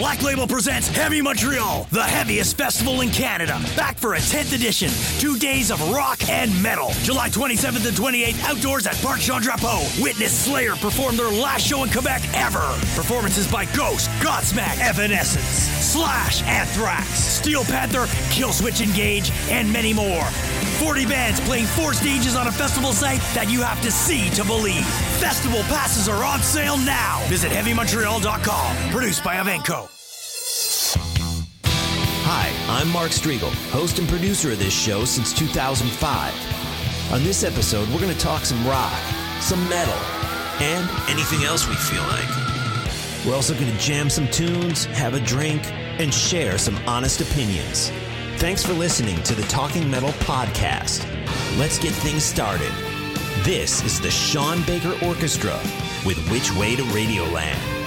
Black Label presents Heavy Montreal, the heaviest festival in Canada. Back for a 10th edition. Two days of rock and metal. July 27th and 28th, outdoors at Parc Jean Drapeau. Witness Slayer perform their last show in Quebec ever. Performances by Ghost, Godsmack, Evanescence, Slash, Anthrax, Steel Panther, Killswitch Engage, and many more. 40 bands playing four stages on a festival site that you have to see to believe. Festival passes are on sale now. Visit HeavyMontreal.com. Produced by evenko. Hi, I'm Mark Strigl, host and producer of this show since 2005. On this episode, we're going to talk some rock, some metal, and anything else we feel like. We're also going to jam some tunes, have a drink, and share some honest opinions. Thanks for listening to the Talking Metal podcast. Let's get things started. This is the Sean Baker Orchestra with Which Way to Radioland.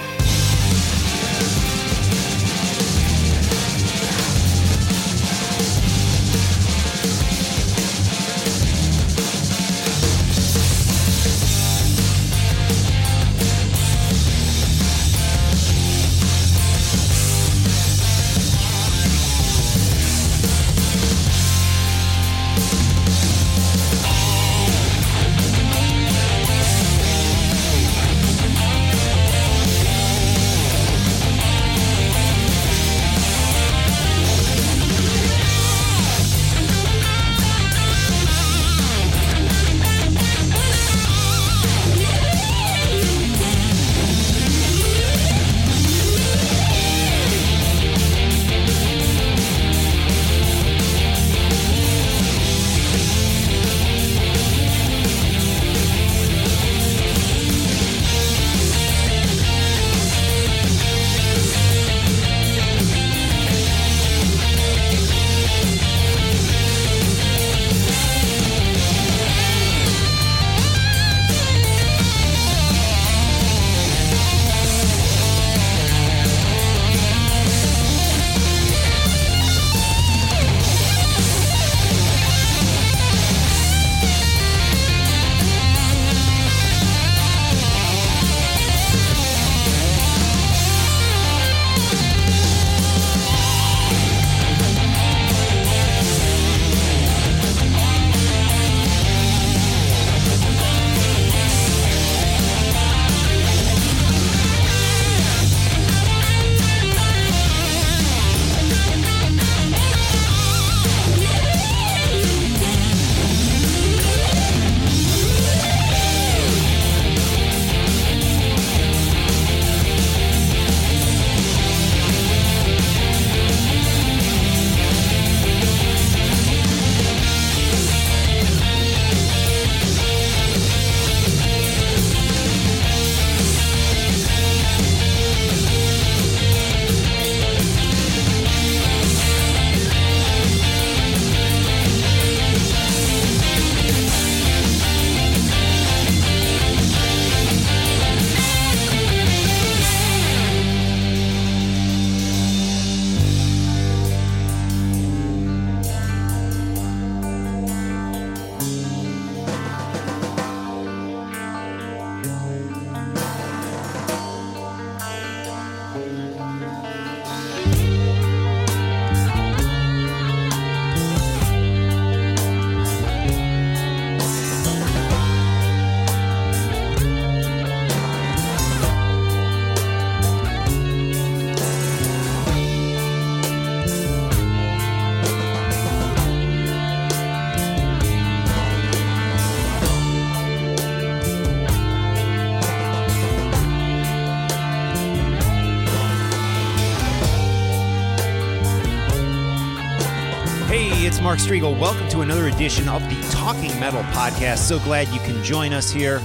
Mark Strigl. Welcome to another edition of the Talking Metal Podcast. So glad you can join us here.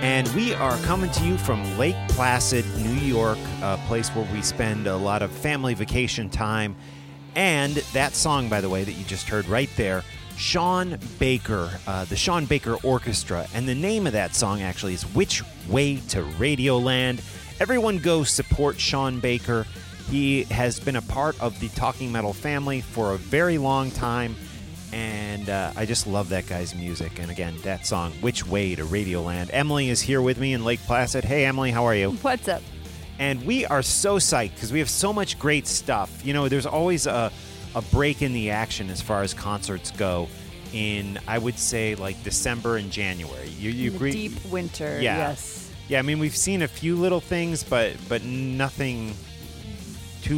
And we are coming to you from Lake Placid, New York, a place where we spend a lot of family vacation time. And that song, by the way, that you just heard right there, Sean Baker, uh, the Sean Baker Orchestra. And the name of that song actually is Which Way to Radioland. Everyone go support Sean Baker. He has been a part of the Talking Metal family for a very long time, and uh, I just love that guy's music. And again, that song, Which Way to Radioland. Emily is here with me in Lake Placid. Hey, Emily, how are you? What's up? And we are so psyched because we have so much great stuff. You know, there's always a, a break in the action as far as concerts go in, I would say, like December and January. You, you agree? deep winter. Yeah. Yes. Yeah, I mean we've seen a few little things, but but nothing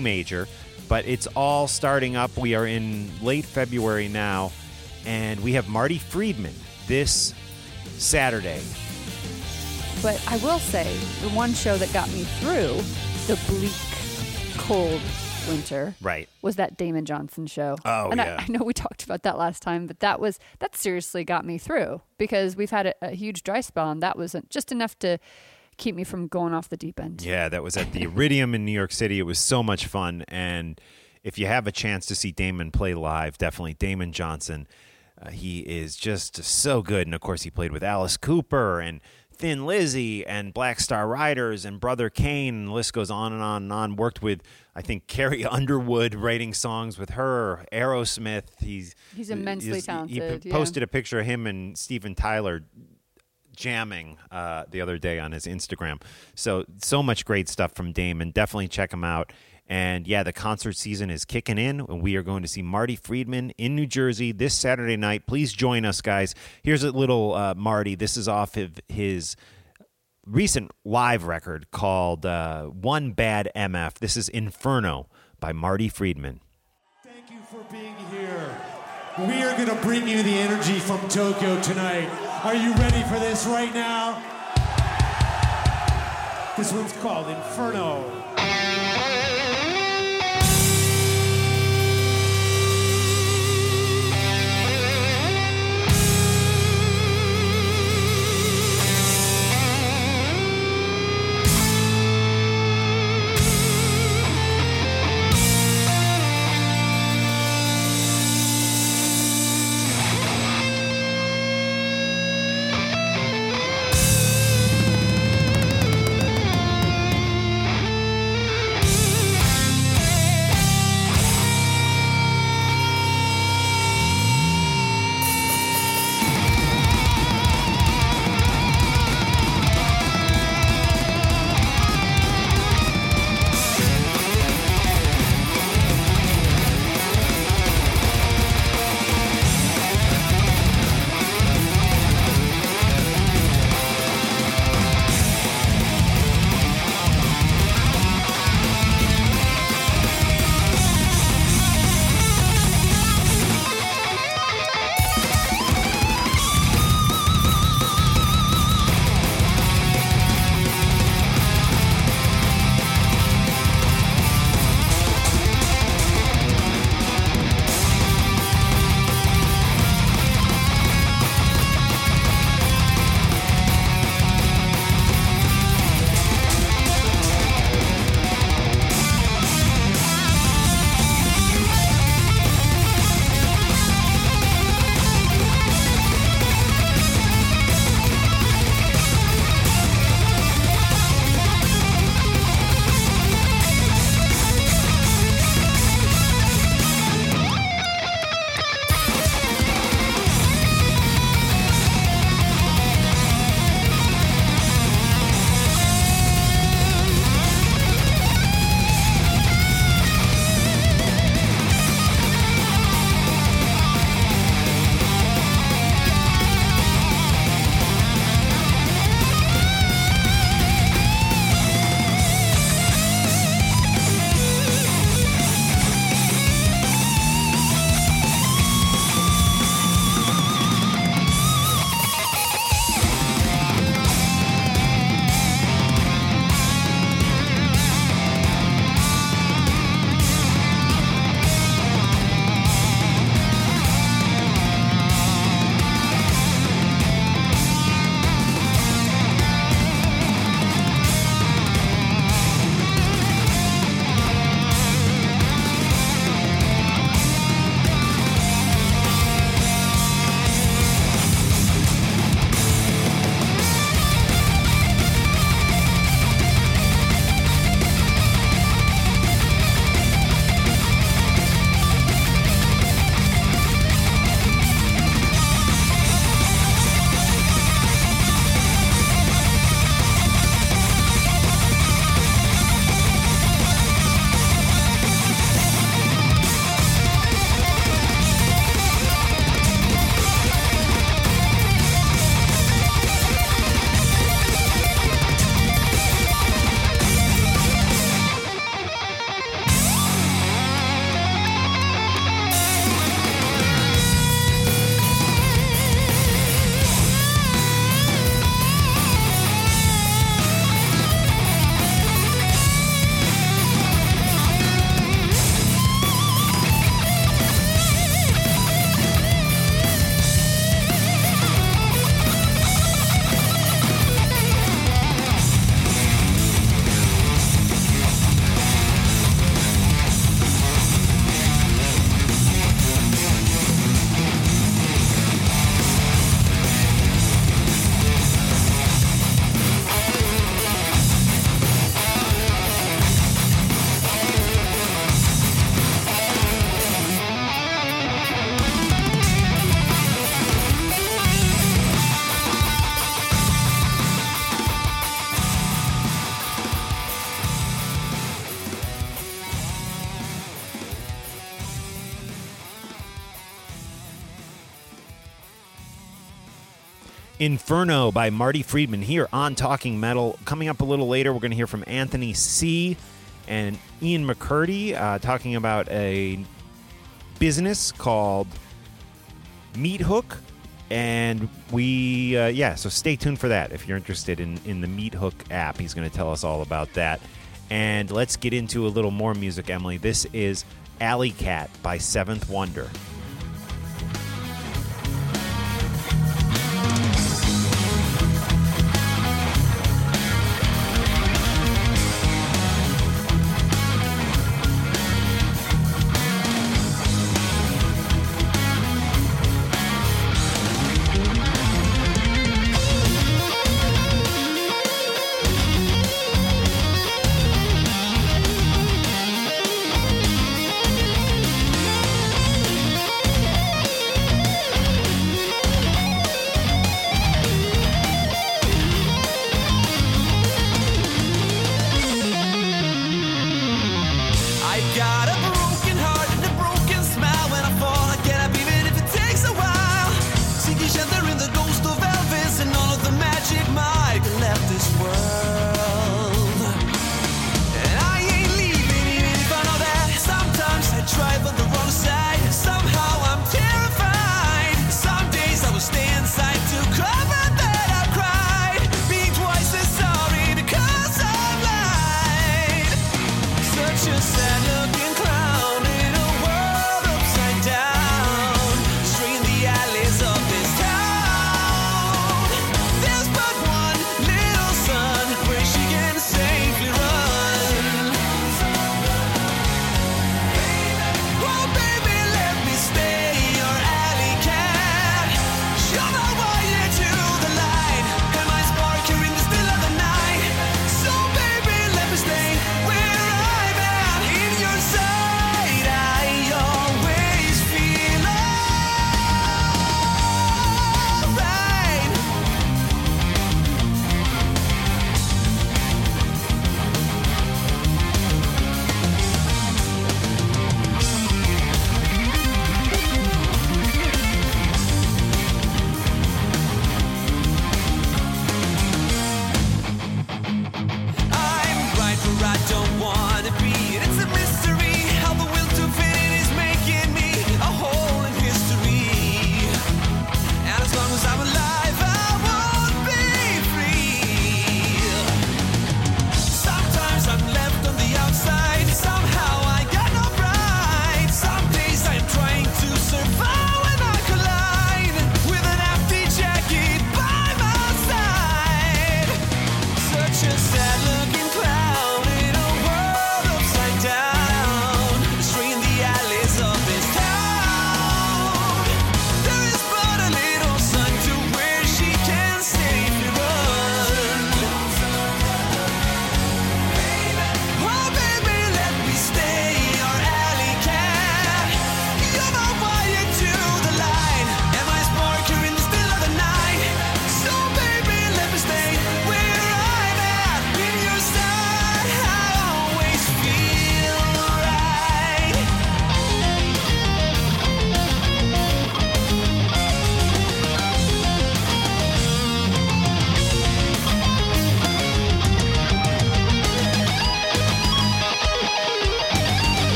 major. But it's all starting up. We are in late February now, and we have Marty Friedman this Saturday. But I will say, the one show that got me through the bleak, cold winter Right. was that Damon Johnson show. Oh, and yeah. I, I know we talked about that last time, but that was that seriously got me through because we've had a, a huge dry spell, and that wasn't just enough to keep me from going off the deep end. Yeah, that was at the Iridium in New York City. It was so much fun, and if you have a chance to see Damon play live, definitely Damon Johnson. Uh, he is just so good, and of course, he played with Alice Cooper and Thin Lizzy and Black Star Riders and Brother Kane, and the list goes on and on and on. Worked with, I think, Carrie Underwood, writing songs with her, Aerosmith. He's He's immensely he's- He talented, yeah. posted a picture of him and Steven Tyler jamming uh, the other day on his Instagram. So so much great stuff from Damon. Definitely check him out. And yeah, the concert season is kicking in, and we are going to see Marty Friedman in New Jersey this Saturday night. Please join us, guys. Here's a little uh, Marty. This is off of his recent live record called uh, One Bad MF. This is Inferno by Marty Friedman. Thank you for being here. We are going to bring you the energy from Tokyo tonight. Are you ready for this right now? This one's called Inferno. Inferno by Marty Friedman here on Talking Metal. Coming up a little later, we're going to hear from Anthony C. and Ian McCurdy uh, talking about a business called Meat Hook. And we, uh, yeah, so stay tuned for that if you're interested in, in the Meat Hook app. He's going to tell us all about that. And let's get into a little more music, Emily. This is Alley Cat by Seventh Wonder. gotta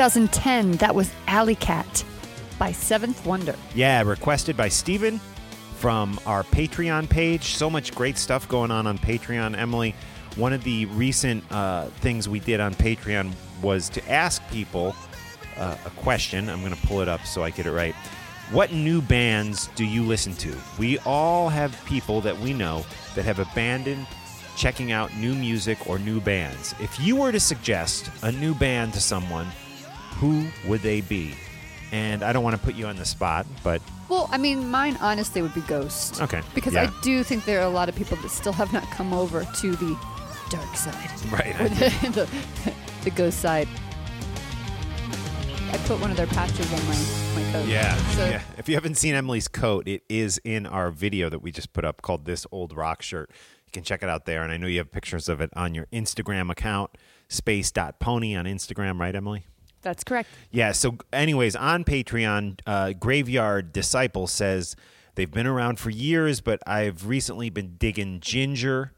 2010, that was Alley Cat by Seventh Wonder. Yeah, requested by Steven from our Patreon page. So much great stuff going on on Patreon, Emily. One of the recent uh, things we did on Patreon was to ask people uh, a question. I'm going to pull it up so I get it right. What new bands do you listen to? We all have people that we know that have abandoned checking out new music or new bands. If you were to suggest a new band to someone, who would they be? And I don't want to put you on the spot, but Well, I mean, mine honestly would be Ghost. Okay, Because yeah. I do think there are a lot of people that still have not come over to the dark side. right. Or the, the, the ghost side. I put one of their patches on my, my coat. Yeah, So yeah. If you haven't seen Emily's coat, it is in our video that we just put up called "This Old Rock Shirt." You can check it out there, and I know you have pictures of it on your Instagram account, space.pony on Instagram, right, Emily? That's correct. Yeah. So, anyways, on Patreon, uh, Graveyard Disciple says they've been around for years, but I've recently been digging Ginger.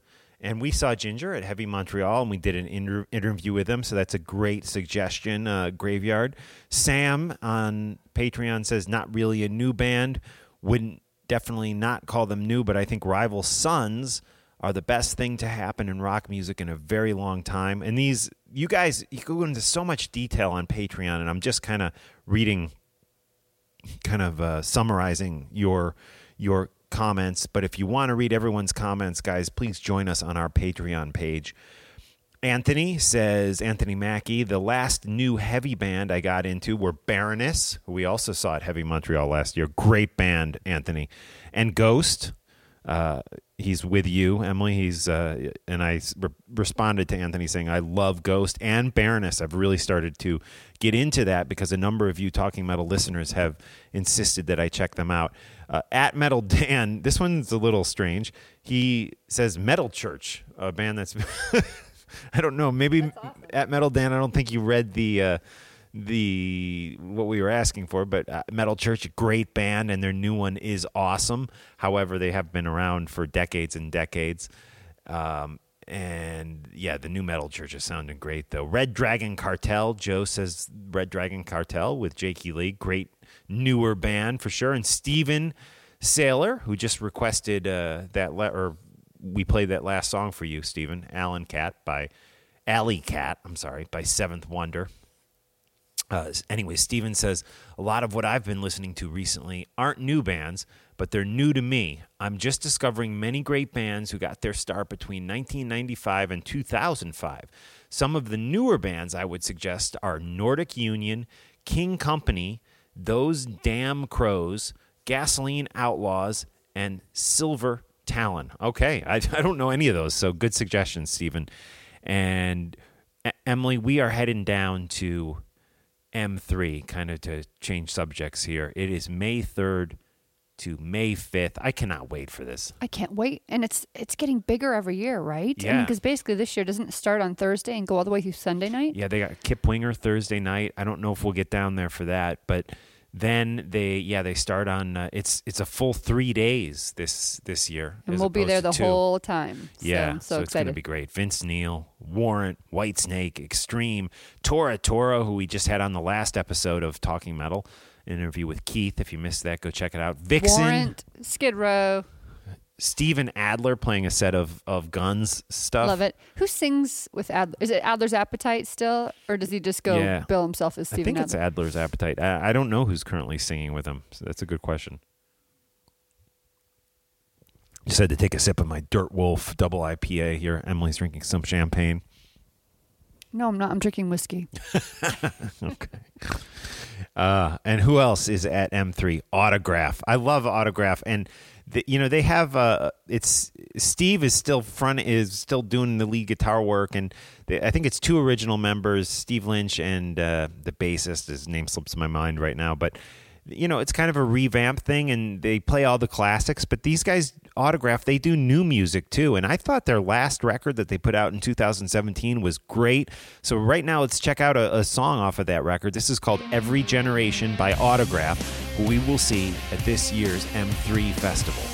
And we saw Ginger at Heavy Montreal, and we did an inter- interview with him. So that's a great suggestion, uh, Graveyard. Sam on Patreon says not really a new band. Wouldn't definitely not call them new, but I think Rival Sons are the best thing to happen in rock music in a very long time. And these, you guys, you go into so much detail on Patreon, and I'm just kind of reading, kind of uh, summarizing your your comments. But if you want to read everyone's comments, guys, please join us on our Patreon page. Anthony says, Anthony Mackie, the last new heavy band I got into were Baroness, who we also saw at Heavy Montreal last year. Great band, Anthony. And Ghost. Uh, he's with you, Emily. He's uh, and I re- responded to Anthony saying, "I love Ghost and Baroness." I've really started to get into that because a number of you talking metal listeners have insisted that I check them out. Uh, at Metal Dan, this one's a little strange. He says Metal Church, a band that's I don't know. Maybe at Metal Dan, I don't think you read the uh, the what we were asking for, but uh, Metal Church, a great band, and their new one is awesome. However, they have been around for decades and decades. Um, and yeah, the new Metal Church is sounding great though. Red Dragon Cartel, Joe says Red Dragon Cartel with Jakey Lee, great newer band for sure. And Steven Sailor, who just requested uh, that or we played that last song for you, Stephen. Alan Cat by Alley Cat, I'm sorry, by Seventh Wonder. Uh, anyway, Steven says a lot of what I've been listening to recently aren't new bands, but they're new to me. I'm just discovering many great bands who got their start between 1995 and 2005. Some of the newer bands I would suggest are Nordic Union, King Company, Those Damn Crows, Gasoline Outlaws, and Silver Talon. Okay, I, I don't know any of those, so good suggestions, Stephen. And Emily, we are heading down to M3, kind of to change subjects here. It is May 3rd to May 5th. I cannot wait for this. I can't wait, and it's it's getting bigger every year, right? Yeah. Because basically this year doesn't start on Thursday and go all the way through Sunday night. Yeah, they got Kip Winger Thursday night. I don't know if we'll get down there for that, but then they yeah they start on uh, it's it's a full three days this this year and we'll be there the two. whole time. So, Yeah, so, so, it's going to be great. Vince Neil, Warrant, Whitesnake, Extreme, Tora Tora, who we just had on the last episode of Talking Metal, an interview with Keith. If you missed that, go check it out. Vixen, Warrant, Skid Row, Steven Adler playing a set of of Guns stuff. love it. Who sings with Adler? Is it Adler's Appetite still, or does he just go Yeah. bill himself as Steven? I think it's Adler's Appetite. I, I don't know who's currently singing with him. So that's a good question. Just had to take a sip of my Dirt Wolf double IPA here. Emily's drinking some champagne. No, I'm not. I'm drinking whiskey. okay. Uh, and who else is at M3? Autograph. I love Autograph, and you know they have. Uh, it's Steve is still front is still doing the lead guitar work, and they, I think it's two original members, Steve Lynch and uh, the bassist. His name slips my mind right now, but you know, it's kind of a revamp thing and they play all the classics, but these guys autograph, they do new music too. And I thought their last record that they put out in 2017 was great. So right now, let's check out a, a song off of that record. This is called Every Generation by Autograph, who we will see at this year's M3 Festival.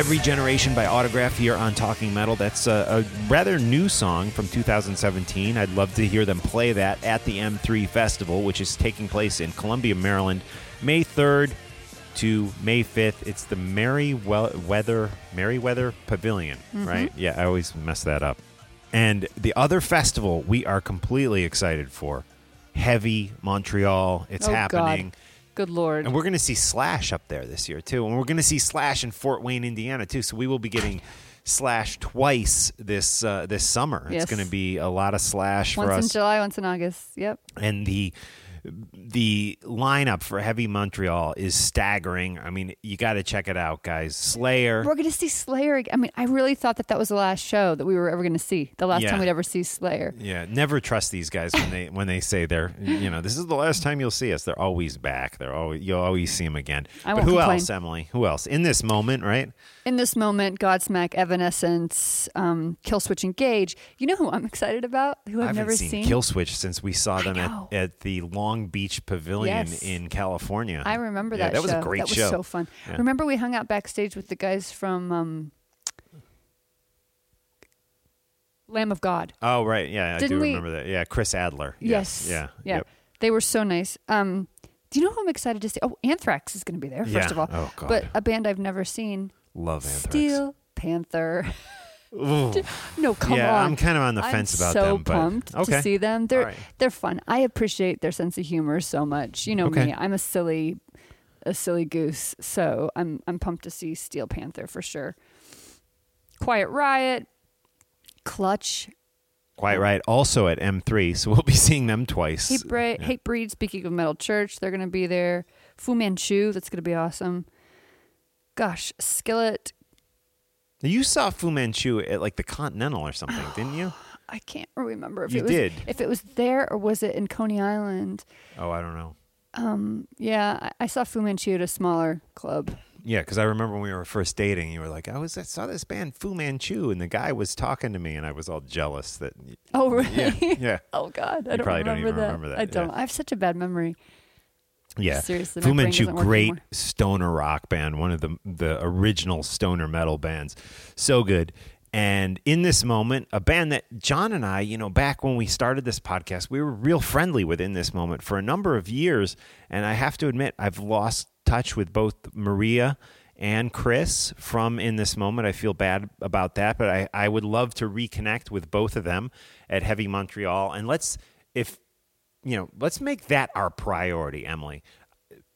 Every Generation by Autograph here on Talking Metal. That's a, a rather new song from 2017. I'd love to hear them play that at the M3 Festival, which is taking place in Columbia, Maryland, May 3rd to May 5th. It's the Merriweather Merriweather Pavilion, mm-hmm. right? Yeah, I always mess that up. And the other festival we are completely excited for, Heavy Montreal. It's oh, happening. God. Good Lord. And we're going to see Slash up there this year too, and we're going to see Slash in Fort Wayne, Indiana too. So we will be getting Slash twice this uh, this summer. Yes. It's going to be a lot of Slash for us. once in July, once in August. Yep. and the the lineup for Heavy Montreal is staggering. I mean, you got to check it out, guys. Slayer. We're going to see Slayer. ag- I mean, I really thought that that was the last show that we were ever going to see. The last Yeah. time we'd ever see Slayer. Yeah, never trust these guys when they when they say they're you know this is the last time you'll see us. They're always back. They're always you'll always see them again. I but who complain. else, Emily? Who else in this moment? Right? In this moment, Godsmack, Evanescence, um, Killswitch Engage. You know who I'm excited about? Who I I've never seen, seen? Killswitch since we saw them at, at the Long Beach Pavilion Yes. in California. I remember Yeah, that. That was a great that was show. so fun. Yeah. Remember we hung out backstage with the guys from um, Lamb of God. Oh right, yeah, I Didn't do we- remember that. Yeah, Chris Adler. Yes. Yeah. Yeah. Yep. They were so nice. Um, Do you know who I'm excited to see? Oh, Anthrax is going to be there, first Yeah. of all. Oh, God. But a band I've never seen, Love Anthrax. Steel Panther. Ooh. no, come Yeah, on. I'm kind of on the I'm fence about so them. But, pumped okay. to see them. They're right. they're fun. I appreciate their sense of humor so much. You know Okay. me. I'm a silly a silly goose. So I'm I'm pumped to see Steel Panther for sure. Quiet Riot, Clutch, Quite right. Also at M3, so we'll be seeing them twice. Hatebreed, Hate Breed, speaking of Metal Church, they're going to be there. Fu Manchu, that's going to be awesome. Gosh, Skillet, You saw Fu Manchu at like the Continental or something, didn't you? I can't remember if You it was did. if it was there or was it in Coney Island. Oh, I don't know. Um, Yeah, I, I saw Fu Manchu at a smaller club. Yeah, because I remember when we were first dating, you were like, "I was I saw this band Fu Manchu, and the guy was talking to me, and I was all jealous that." Oh, really? Yeah, yeah, Oh God, I You don't probably don't remember even that. remember that, I don't. I have such a bad memory. Yeah. Seriously, Fu Manchu, great anymore. stoner rock band, one of the the original stoner metal bands, so good. And in this moment, a band that John and I, you know, back when we started this podcast, we were real friendly with in this moment for a number of years. And I have to admit, I've lost touch with both Maria and Chris from in this moment. I feel bad about that, but I, I would love to reconnect with both of them at Heavy Montreal. And let's, if, you know, let's make that our priority, Emily.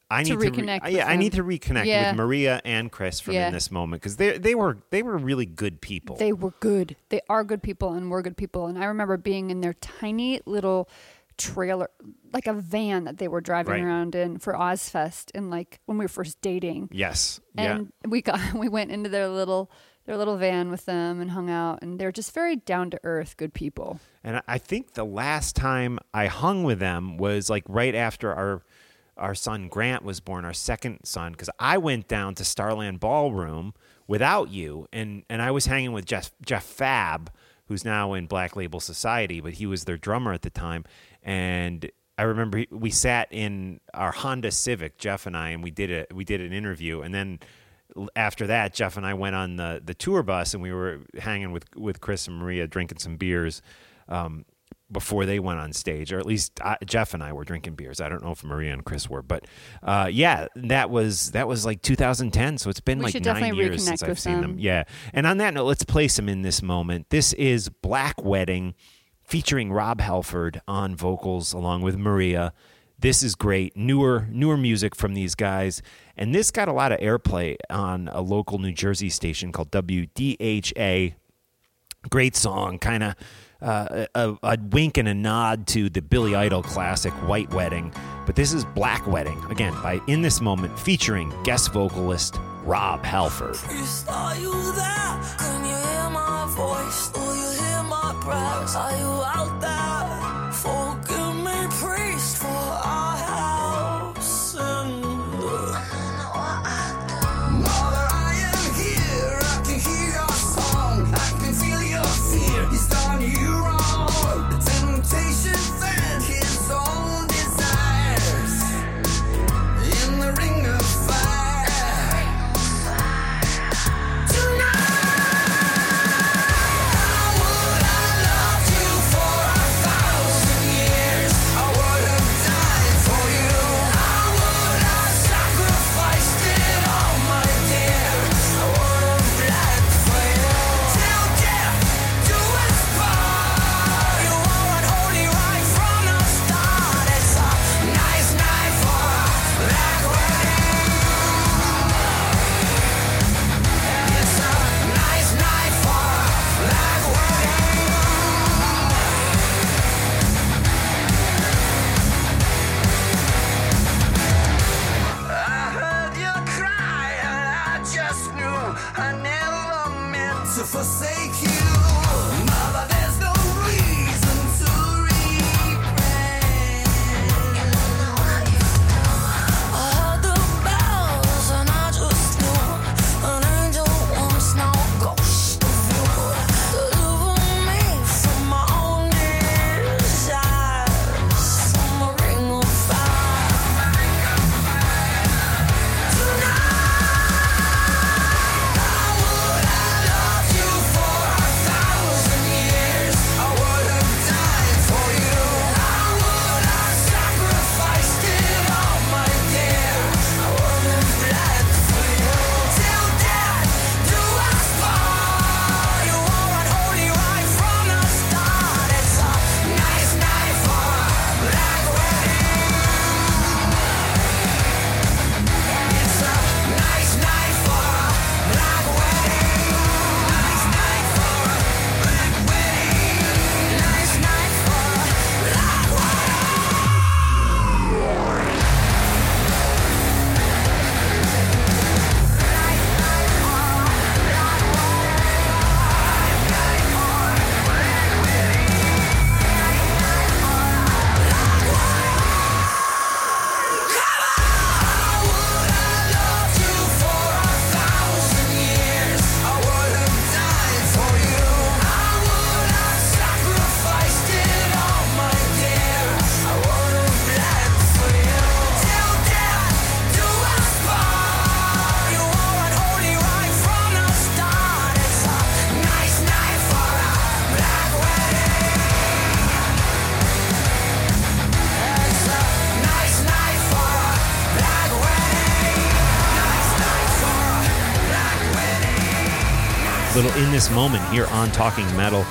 I To need to, re- reconnect with yeah, I need to reconnect Yeah. with Maria and Chris from Yeah. in this moment because they they were they were really good people. They were good. They are good people and were good people. And I remember being in their tiny little trailer, like a van that they were driving Right. around in for Ozzfest, and like when we were first dating. yes, And we got we went into their little their little van with them and hung out, and they're just very down to earth, good people. And I think the last time I hung with them was like right after our our son Grant was born, our second son, because I went down to Starland Ballroom without you, and and I was hanging with Jeff Jeff Fabb, who's now in Black Label Society, but he was their drummer at the time, and. I remember we sat in our Honda Civic, Jeff and I, and we did a we did an interview, and then after that, Jeff and I went on the the tour bus, and we were hanging with with Chris and Maria, drinking some beers. Um, before they went on stage, or at least I, Jeff and I were drinking beers. I don't know if Maria and Chris were, but uh, yeah, that was that was like 2010. So it's been We like nine years since I've seen them. them. Yeah, and on that note, let's place them in this moment. This is Black Wedding, featuring Rob Halford on vocals along with Maria. This is great, newer newer music from these guys, and this got a lot of airplay on a local New Jersey station called WDHA great song, kind of uh, a, a wink and a nod to the Billy Idol classic White Wedding. But this is Black Wedding, again, by In This Moment, featuring guest vocalist Rob Halford. You there? Can you hear my voice? Do you hear my prayers? Are you out there? This moment here on Talking Metal.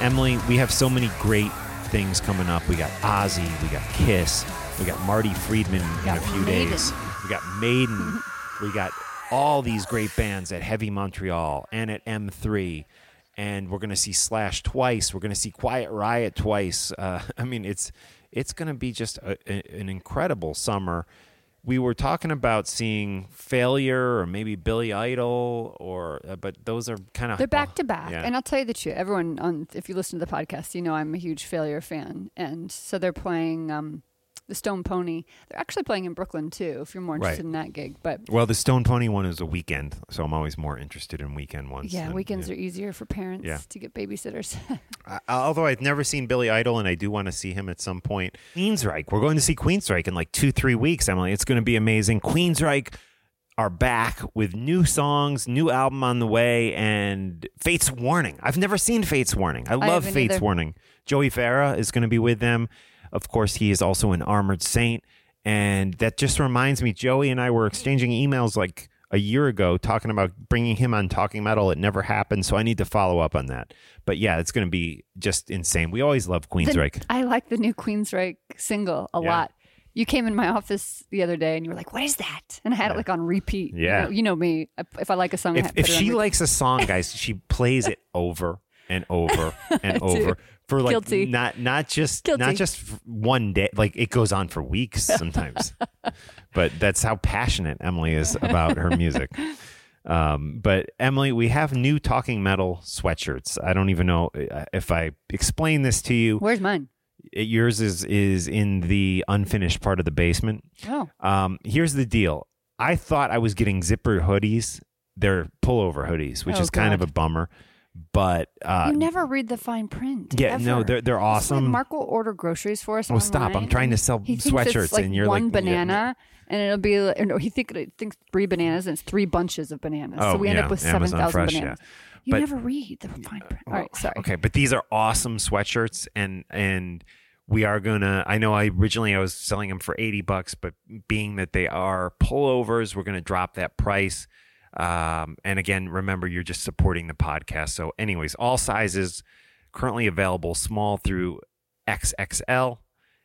Emily, we have so many great things coming up. We got Ozzy, we got Kiss, we got Marty Friedman in a few Maiden. days. We got Maiden. we got all these great bands at Heavy Montreal and at M3. And we're going to see Slash twice. We're going to see Quiet Riot twice. Uh, I mean, it's it's going to be just a, a- an incredible summer. We were talking about seeing Failure or maybe Billy Idol, or uh, but those are kind of They're back to back, Yeah. and I'll tell you the truth. Everyone, on if you listen to the podcast, you know I'm a huge failure fan, and so they're playing um, the Stone Pony. They're actually playing in Brooklyn too. If you're more interested Right. in that gig, but Well, the Stone Pony one is a weekend, so I'm always more interested in weekend ones. yeah, than- weekends yeah. are easier for parents Yeah. to get babysitters. Uh, although I've never seen Billy Idol, and I do want to see him at some point. Queensryche, we're going to see Queensryche in like two, three weeks. Emily, it's going to be amazing. Queensryche are back with new songs, new album on the way, and Fates Warning. I've never seen Fates Warning. I love haven't Fate's either. Warning. Joey Vera is going to be with them. Of course, he is also an Armored Saint, and that just reminds me. Joey and I were exchanging emails like a year ago talking about bringing him on Talking Metal. It never happened, so I need to follow up on that. But yeah, it's going to be just insane. We always love The- Queensryche. I like the new Queensryche single a Yeah. lot. You came in my office the other day and you were like, "What is that?" And I had it like on repeat. You Yeah. know- you know, me. If I like a song, I if if she likes a song, guys, she plays it over and over and over for like Guilty. not not just Guilty. not just one day. Like it goes on for weeks sometimes. but that's how passionate Emily is about her music. Um, but Emily, we have new Talking Metal sweatshirts. I don't even know uh, if I explain this to you. Where's mine? Yours is is in the unfinished part of the basement. Oh, Um, here's the deal. I thought I was getting zipper hoodies. They're pullover hoodies, which Oh, is kind of a bummer. But uh, you never read the fine print. yeah, no, they're they're awesome. Mark will order groceries for us. Well, stop. I'm trying to sell sweatshirts, like and you're one like, yeah. banana, and it'll be. like- No, he think it thinks three bananas, and it's three bunches of bananas. Oh, so we end yeah, up with seven thousand bananas. yeah. You But- never read the fine print. All right, sorry. Okay, but these are awesome sweatshirts, and and we are gonna. I know I originally I was selling them for eighty bucks, but being that they are pullovers, we're gonna drop that price. Um, and again, remember you're just supporting the podcast. So, anyways, all sizes currently available, small through XXL.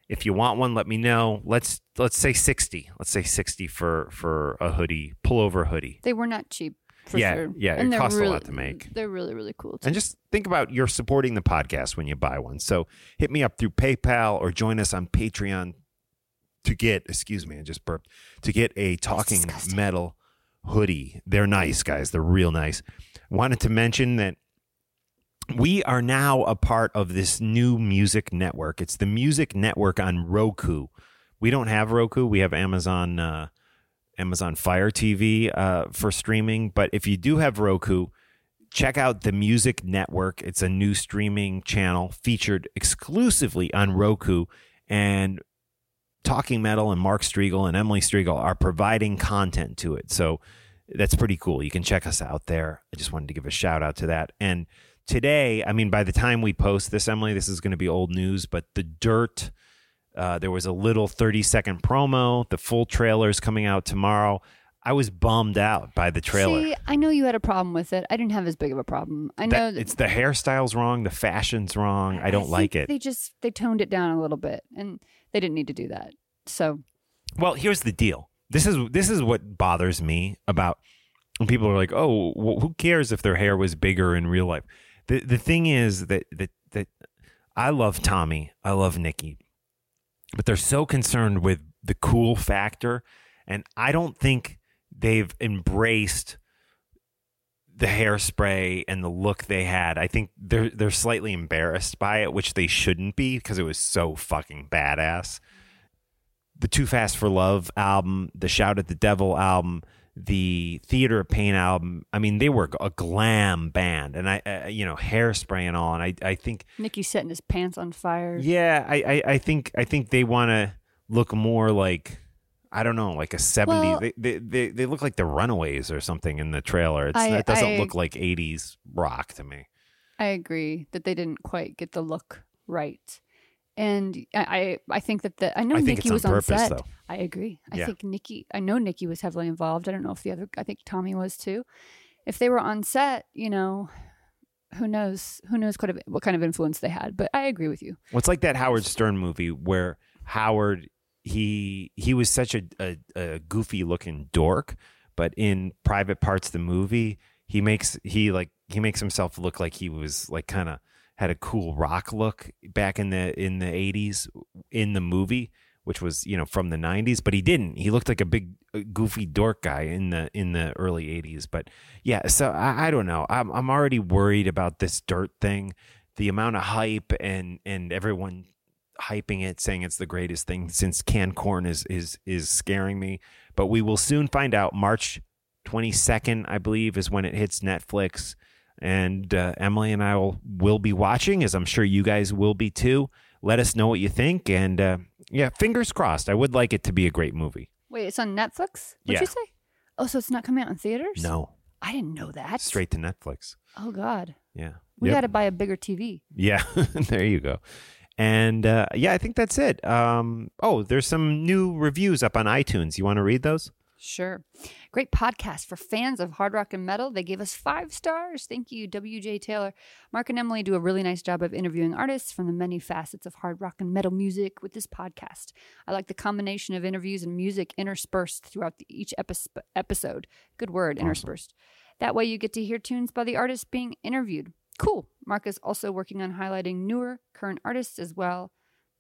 If you want one, let me know. Let's let's say sixty. Let's say sixty for for a hoodie, pullover hoodie. They were not cheap. For Yeah, sure. yeah, it and they're costs a lot to make. They're really, really cool. Too. And just think about you're supporting the podcast when you buy one. So hit me up through PayPal or join us on Patreon to get, excuse me, I just burped, to get a talking metal hoodie. They're nice, guys. They're real nice. Wanted to mention that we are now a part of this new music network. It's the music network on Roku. We don't have Roku. We have Amazon uh, Amazon Fire TV uh, for streaming. But if you do have Roku, check out the Music Network. It's a new streaming channel featured exclusively on Roku. And Talking Metal and Mark Strigl and Emily Strigl are providing content to it. So that's pretty cool. You can check us out there. I just wanted to give a shout out to that. And today, I mean, by the time we post this, Emily, this is going to be old news, but The Dirt. Uh, there was a little 30 second promo. The full trailer is coming out tomorrow. I was bummed out by the trailer. See, I know you had a problem with it. I didn't have as big of a problem. I know That- it's the hairstyle's wrong, the fashion's wrong. I don't think like it. They just they toned it down a little bit, and they didn't need to do that. So Well, here's the deal. This is this is what bothers me about when people are like, "Oh, who cares if their hair was bigger in real life?" The the thing is that that that I love Tommy, I love Nikki, but they're so concerned with the cool factor, and I don't think they've embraced the hairspray and the look they had. I think they're they're slightly embarrassed by it, which they shouldn't be because it was so fucking badass the Too Fast for Love album, the Shout at the Devil album, the Theater of Pain album. I mean, they were a glam band, and I, uh, you know, hairspray and all. And I, I think, Nikki setting his pants on fire. yeah, I, I, I think, I think they want to look more like, I don't know, like a '70s. Well- they, they, they, they look like the Runaways or something in the trailer. It's, I- it doesn't I- look like '80s rock to me. I agree that they didn't quite get the look right. And I, I think that the I know I Nikki was on on purpose, set. though. I agree. I Yeah. think Nikki. I know Nikki was heavily involved. I don't know if the other. I think Tommy was too. if they were on set, you know, who knows? Who knows what, what kind of influence they had? But I agree with you. Well, it's like that Howard Stern movie where Howard he he was such a, a, a goofy looking dork, but in private parts of the movie, he makes he like he makes himself look like he was like kind of had a cool rock look back in the in the 80s in the movie which was you know from the 90s but he didn't. He looked like a big uh, goofy dork guy in the in the early 80s but yeah so i, I don't know. I'm, I'm already worried about this dirt thing. The amount of hype and and everyone hyping it saying it's the greatest thing since canned corn is is is scaring me but we will soon find out. March 22nd i believe is when it hits netflix and uh, emily and i will will be watching as i'm sure you guys will be too let us know what you think and uh, yeah fingers crossed i would like it to be a great movie Wait, it's on Netflix? What'd Yeah. you say? Oh, so it's not coming out in theaters? no I didn't know that. straight to netflix Oh God. yeah We Yep. got to buy a bigger TV. Yeah, there you go. And uh, yeah, I think that's it. Um, oh, there's some new reviews up on iTunes. You want to read those? Sure. Great podcast for fans of hard rock and metal. They gave us five stars. Thank you, WJ Taylor. Mark and Emily do a really nice job of interviewing artists from the many facets of hard rock and metal music with this podcast. I like the combination of interviews and music interspersed throughout the, each epi- episode. Good word, interspersed. That way you get to hear tunes by the artists being interviewed. Cool. Mark is also working on highlighting newer, current artists as well.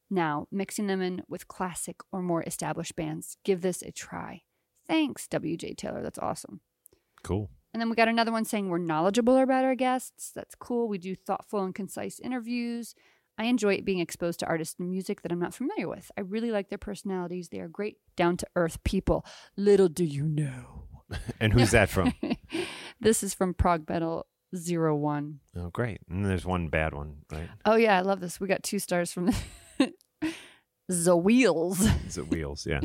Now, mixing them in with classic or more established bands. Give this a try. Thanks, WJ Taylor. That's awesome. Cool. And then we got another one saying we're knowledgeable about our guests. That's cool. We do thoughtful and concise interviews. I enjoy being exposed to artists and music that I'm not familiar with. I really like their personalities. They are great, down to earth people. Little do you know. And who's that from? This is from Prog Metal Zero One. oh, great. And there's one bad one, right? Oh yeah, I love this. We got two stars from the Wheels. Is it Wheels? Yeah.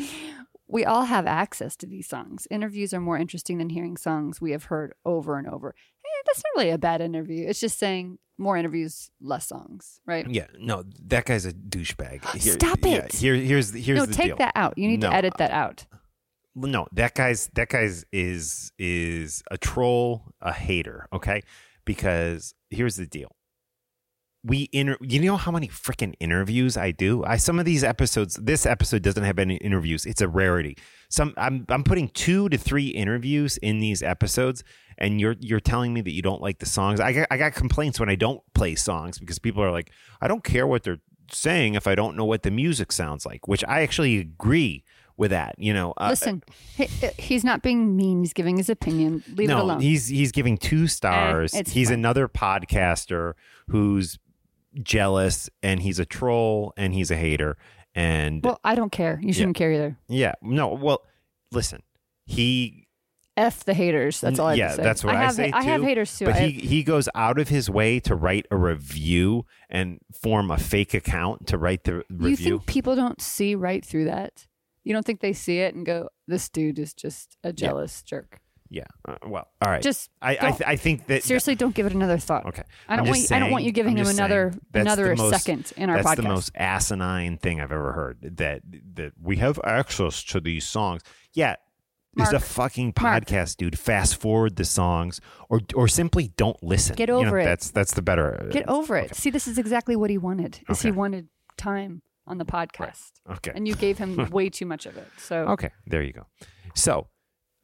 We all have access to these songs. Interviews are more interesting than hearing songs we have heard over and over. Eh, that's not really a bad interview. It's just saying more interviews, less songs, right? Yeah. No, that guy's a douchebag. Here- Stop yeah, it. here, here's here's no, the take deal. that out. You need No, to edit that out. no that guy's that guy's is is a troll a hater okay because here's the deal we inter you know how many freaking interviews i do i some of these episodes this episode doesn't have any interviews it's a rarity some i'm i'm putting two to three interviews in these episodes and you're you're telling me that you don't like the songs i got, I got complaints when i don't play songs because people are like i don't care what they're saying if i don't know what the music sounds like which i actually agree with that you know uh, Listen, he, he's not being mean. He's giving his opinion. Leave no, it alone. he's he's giving two stars. it's he's fine. another podcaster who's jealous and he's a troll and he's a hater and well, I don't care. You shouldn't care either. yeah, no, well, listen. He F the haters. That's all I yeah, that's what I, have, say I have haters too. But I he he goes out of his way to write a review and form a fake account to write the review. you think people don't see right through that? You don't think they see it and go, "This dude is just a jealous jerk." Yeah. Uh, well, all right. Just I I, th- I think that Seriously, don't give it another thought. Okay. I don't want you, I don't want you giving him another saying another most- second in our that's podcast. That's the most asinine thing I've ever heard. That that we have access to these songs. Yeah, it's a Mark. fucking Mark. podcast, dude. Fast forward the songs, or or simply don't listen. Get You know, over it. That's that's the better. Get over it. See, this is exactly what he wanted. Is he wanted time on the podcast, Okay. and you gave him way too much of it. So Okay, there you go. So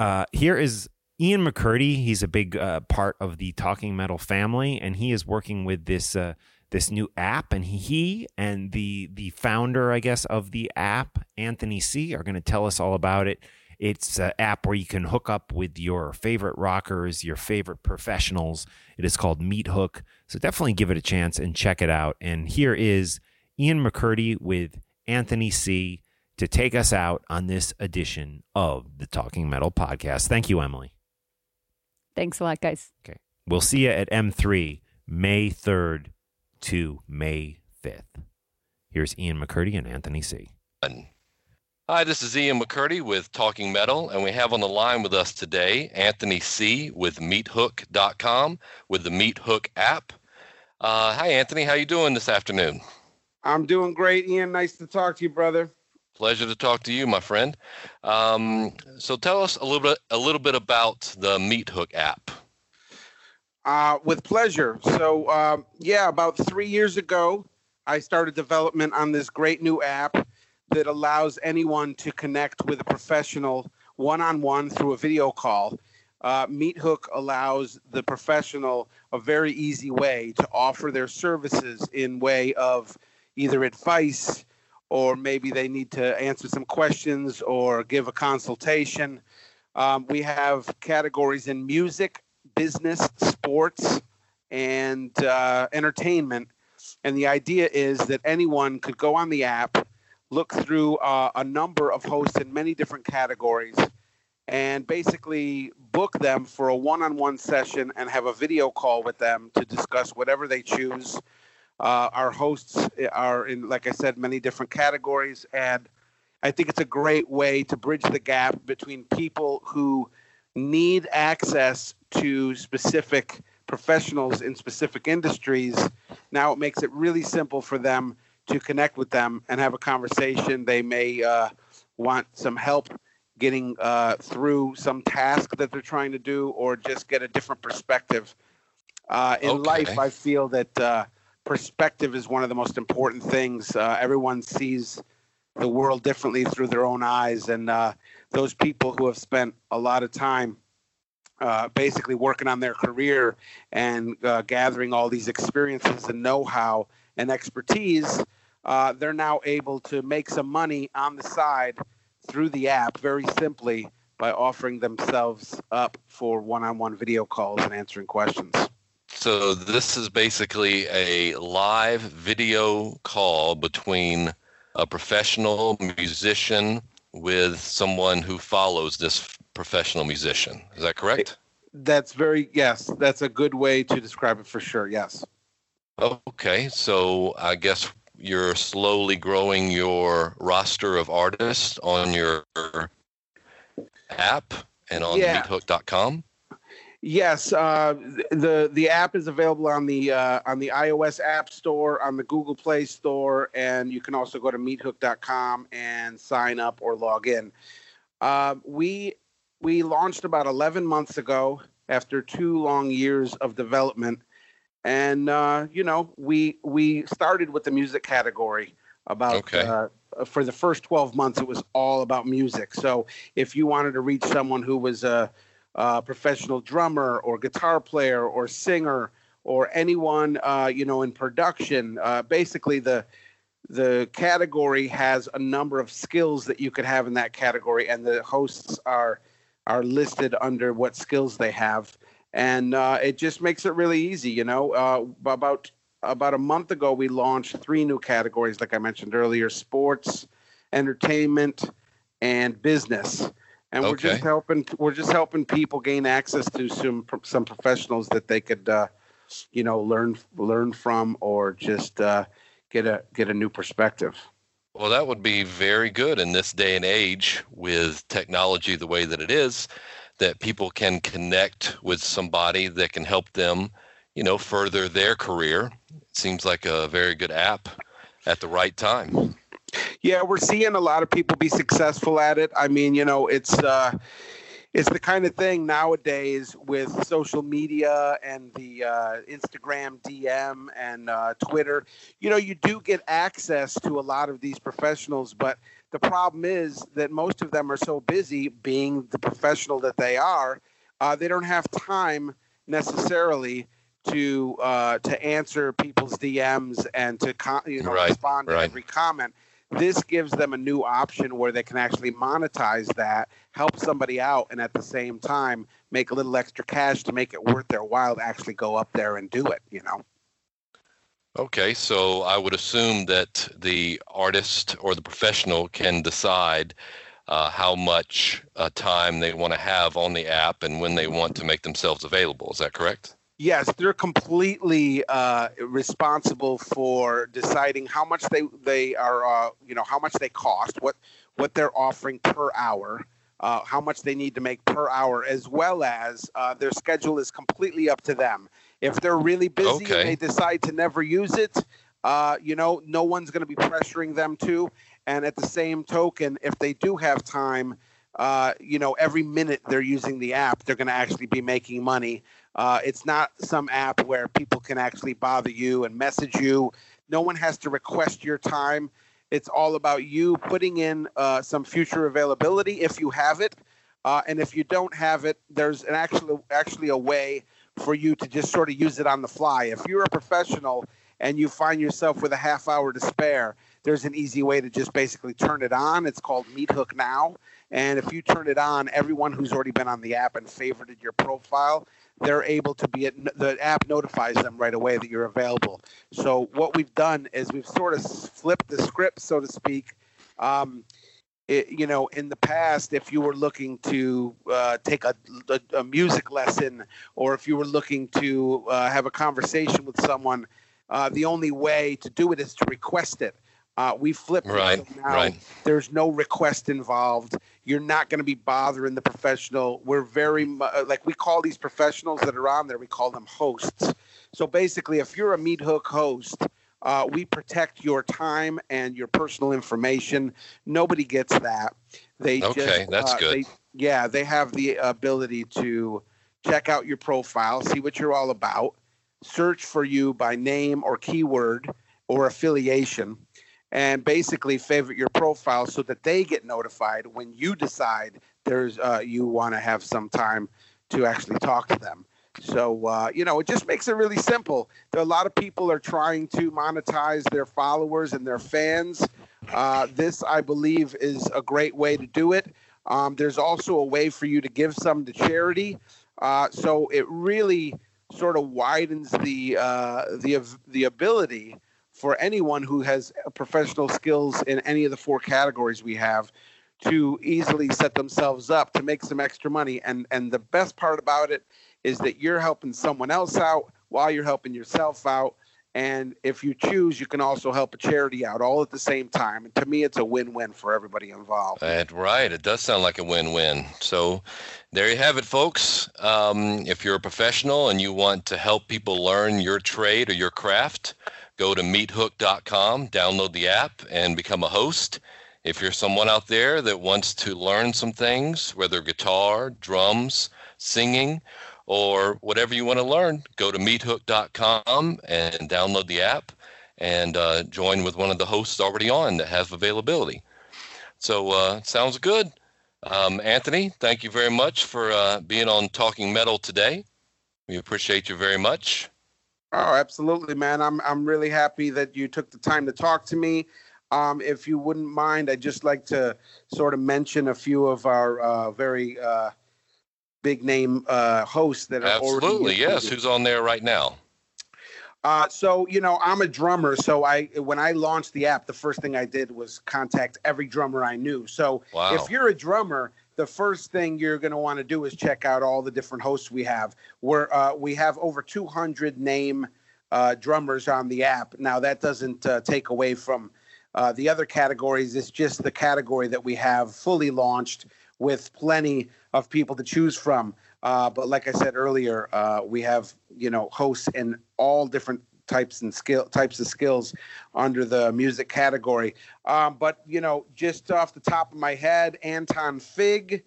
uh, here is Ian McCurdy. He's a big uh, part of the Talking Metal family, and he is working with this uh, this new app. And he, he and the the founder, I guess, of the app, Anthony C, are going to tell us all about it. It's an app where you can hook up with your favorite rockers, your favorite professionals. It is called Meet Hook. So definitely give it a chance and check it out. And here is Ian McCurdy with Anthony C to take us out on this edition of the Talking Metal podcast. Thank you, Emily. thanks a lot, guys. Okay. We'll see you at M3 May 3rd to May 5th. Here's Ian McCurdy and Anthony C. Hi, this is Ian McCurdy with Talking Metal, and we have on the line with us today Anthony C. with MeetHook.com with the MeetHook app. Uh, hi, Anthony. How you doing this afternoon? I'm doing great, Ian. Nice to talk to you, brother. Pleasure to talk to you, my friend. Um, so, tell us a little bit a little bit about the Meat Hook app. Uh, with pleasure. So, um, yeah, about three years ago, I started development on this great new app that allows anyone to connect with a professional one on one through a video call. Uh, MeetHook allows the professional a very easy way to offer their services in way of either advice or maybe they need to answer some questions or give a consultation. Um, we have categories in music, business, sports, and uh, entertainment. And the idea is that anyone could go on the app, look through uh, a number of hosts in many different categories, and basically book them for a one on one session and have a video call with them to discuss whatever they choose. Uh, our hosts are in, like I said, many different categories. And I think it's a great way to bridge the gap between people who need access to specific professionals in specific industries. Now it makes it really simple for them to connect with them and have a conversation. They may uh, want some help getting uh, through some task that they're trying to do or just get a different perspective. Uh, in Okay. life, I feel that uh, perspective is one of the most important things. Uh, everyone sees the world differently through their own eyes, and uh, those people who have spent a lot of time uh, basically working on their career and uh, gathering all these experiences and know-how and expertise, uh, they're now able to make some money on the side through the app very simply by offering themselves up for one-on-one video calls and answering questions. So this is basically a live video call between a professional musician with someone who follows this professional musician. Is that correct? That's very yes. That's a good way to describe it for sure. Yes. Okay, so I guess you're slowly growing your roster of artists on your app and on Yeah. meethook.com. Yes, uh, the the app is available on the uh, on the iOS App Store, on the Google Play Store, and you can also go to meethook.com and sign up or log in. Uh, we we launched about 11 months ago after two long years of development, and uh, you know we we started with the music category about Okay. uh, for the first 12 months it was all about music so if you wanted to reach someone who was a, a professional drummer or guitar player or singer or anyone uh, you know in production uh, basically the the category has a number of skills that you could have in that category and the hosts are are listed under what skills they have. And uh, it just makes it really easy you know? Uh, about about a month ago we launched three new categories like i mentioned earlier sports entertainment and business and we're just helping we're just helping people gain access to some some professionals that they could uh, you know learn learn from or just uh, get a get a new perspective Well, that would be very good in this day and age with technology the way that it is, that people can connect with somebody that can help them, you know, further their career. It seems like a very good app at the right time. Yeah, we're seeing a lot of people be successful at it. I mean, you know, it's uh, it's the kind of thing nowadays with social media and the uh, Instagram DM and uh, Twitter. You know, you do get access to a lot of these professionals, but the problem is that most of them are so busy being the professional that they are, uh, they don't have time necessarily to uh, to answer people's DMs and to con- you know Right, respond to right. every comment. This gives them a new option where they can actually monetize that, help somebody out, and at the same time make a little extra cash to make it worth their while to actually go up there and do it. You know. Okay, so I would assume that the artist or the professional can decide uh, how much uh, time they want to have on the app and when they want to make themselves available. Is that correct? Yes, they're completely uh, responsible for deciding how much they they are, uh, you know, how much they cost, what what they're offering per hour, uh, how much they need to make per hour, as well as uh, their schedule is completely up to them. If they're really busy Okay. and they decide to never use it, uh, you know, no one's going to be pressuring them to. And at the same token, if they do have time, uh, you know, every minute they're using the app, they're going to actually be making money. Uh, it's not some app where people can actually bother you and message you. No one has to request your time. It's all about you putting in uh, some future availability if you have it, uh, and if you don't have it, there's an actually actually a way for you to just sort of use it on the fly. If you're a professional and you find yourself with a half hour to spare, there's an easy way to just basically turn it on. It's called Meet Hook Now. And if you turn it on, everyone who's already been on the app and favorited your profile, they're able to be at, the app notifies them right away that you're available. So what we've done is we've sort of flipped the script, so to speak. Um, it, you know, in the past, if you were looking to uh, take a, a, a, music lesson or if you were looking to uh, have a conversation with someone, uh, the only way to do it is to request it. Uh, we flipped right, so now. Right. There's no request involved. You're not going to be bothering the professional. We're very uh, like we call these professionals that are on there. We call them hosts. So basically, if you're a MeetHook host, uh, we protect your time and your personal information. Nobody gets that. They okay, just, that's uh, good. They, yeah, they have the ability to check out your profile, see what you're all about, search for you by name or keyword or affiliation and basically favorite your profile so that they get notified when you decide there's uh, you want to have some time to actually talk to them. So uh, you know, it just makes it really simple. There, a lot of people are trying to monetize their followers and their fans. Uh, this, I believe, is a great way to do it. Um, there's also a way for you to give some to charity. Uh, so it really sort of widens the uh, the the ability for anyone who has professional skills in any of the four categories we have to easily set themselves up to make some extra money. And and the best part about it is that you're helping someone else out while you're helping yourself out. And if you choose, you can also help a charity out all at the same time. And to me, it's a win-win for everybody involved. That's right. It does sound like a win-win. So there you have it, folks. Um, if you're a professional and you want to help people learn your trade or your craft, go to meethook.com, download the app, and become a host. If you're someone out there that wants to learn some things, whether guitar, drums, singing, or whatever you want to learn, go to meethook.com and download the app and uh, join with one of the hosts already on that have availability. So, uh, sounds good. Um, Anthony, thank you very much for uh, being on Talking Metal today. We appreciate you very much. Oh, absolutely, man. I'm I'm really happy that you took the time to talk to me. Um, if you wouldn't mind, I'd just like to sort of mention a few of our uh, very uh, big name uh, hosts that are Absolutely, already yes. Who's on there right now? Uh, so you know, I'm a drummer. So I, when I launched the app, the first thing I did was contact every drummer I knew. So Wow. if you're a drummer, the first thing you're going to want to do is check out all the different hosts we have. We're uh, we have over 200 name uh, drummers on the app. Now that doesn't uh, take away from uh, the other categories. It's just the category that we have fully launched with plenty of people to choose from. Uh, but like I said earlier, uh, we have you know hosts in all different types and skill types of skills under the music category. Um, but you know, just off the top of my head, Anton Fig,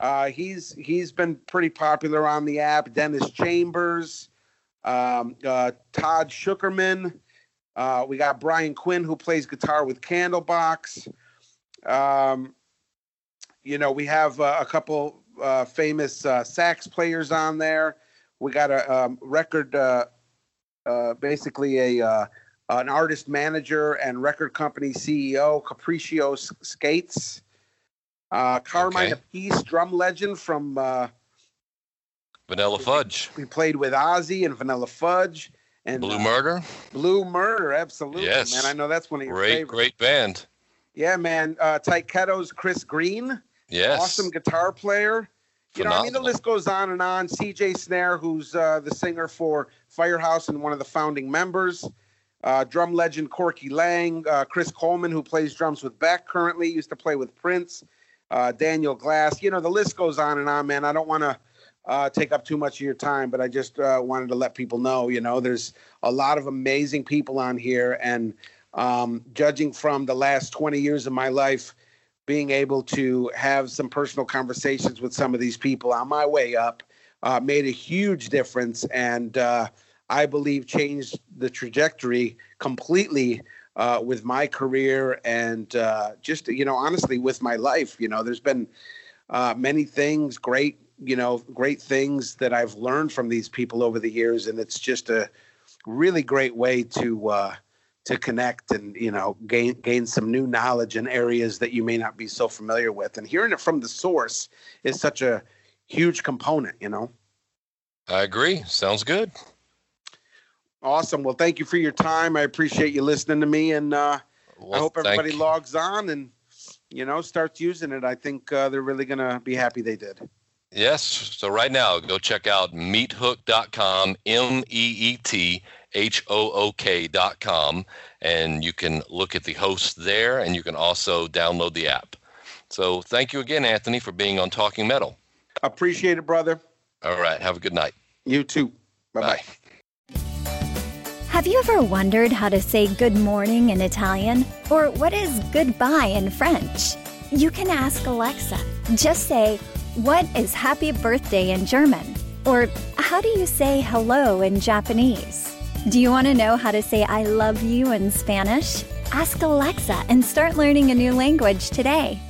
uh, he's he's been pretty popular on the app. Dennis Chambers, um, uh, Todd Sucherman. Uh, we got Brian Quinn who plays guitar with Candlebox. Um, you know, we have uh, a couple uh, famous uh, sax players on there. We got a um, record, uh, basically a uh, an artist manager and record company CEO, Capriccio Skates. Uh, Carmine Okay. Appice, drum legend from uh, Vanilla Fudge, we played with Ozzy and Vanilla Fudge and Blue uh, Murder. Blue Murder, absolutely, Yes. man. I know that's one of your Great, favorites. great band. Yeah, man. Uh, Tyketto's Chris Green. Yes. awesome guitar player. You know, I mean, the list goes on and on. CJ Snare, who's uh, the singer for Firehouse and one of the founding members. Uh, drum legend Corky Laing. Uh, Chris Coleman, who plays drums with Beck currently, used to play with Prince. Uh, Daniel Glass. You know, the list goes on and on, man. I don't want to uh, take up too much of your time, but I just uh, wanted to let people know, you know, there's a lot of amazing people on here. And um, judging from the last 20 years of my life, being able to have some personal conversations with some of these people on my way up uh, made a huge difference and uh, I believe changed the trajectory completely uh, with my career and uh, just, you know, honestly, with my life. You know, there's been uh, many things, great, you know, great things that I've learned from these people over the years. And it's just a really great way to, uh, to connect and you know gain gain some new knowledge in areas that you may not be so familiar with. And hearing it from the source is such a huge component you know? I agree. Sounds good. awesome. Well thank you for your time. I appreciate you listening to me and uh, i hope everybody logs on and you know starts using it. I think uh, they're really gonna be happy they did. Yes. So right now, go check out meethook.com, M E E T H O O K.com, and you can look at the hosts there and you can also download the app. So thank you again, Anthony, for being on Talking Metal. appreciate it brother All right. Have a good night. you too bye-bye Have you ever wondered how to say good morning in Italian? Or what is goodbye in French? You can ask Alexa. Just say, What is happy birthday in German? Or how do you say hello in Japanese? Do you want to know how to say I love you in Spanish? Ask Alexa and start learning a new language today.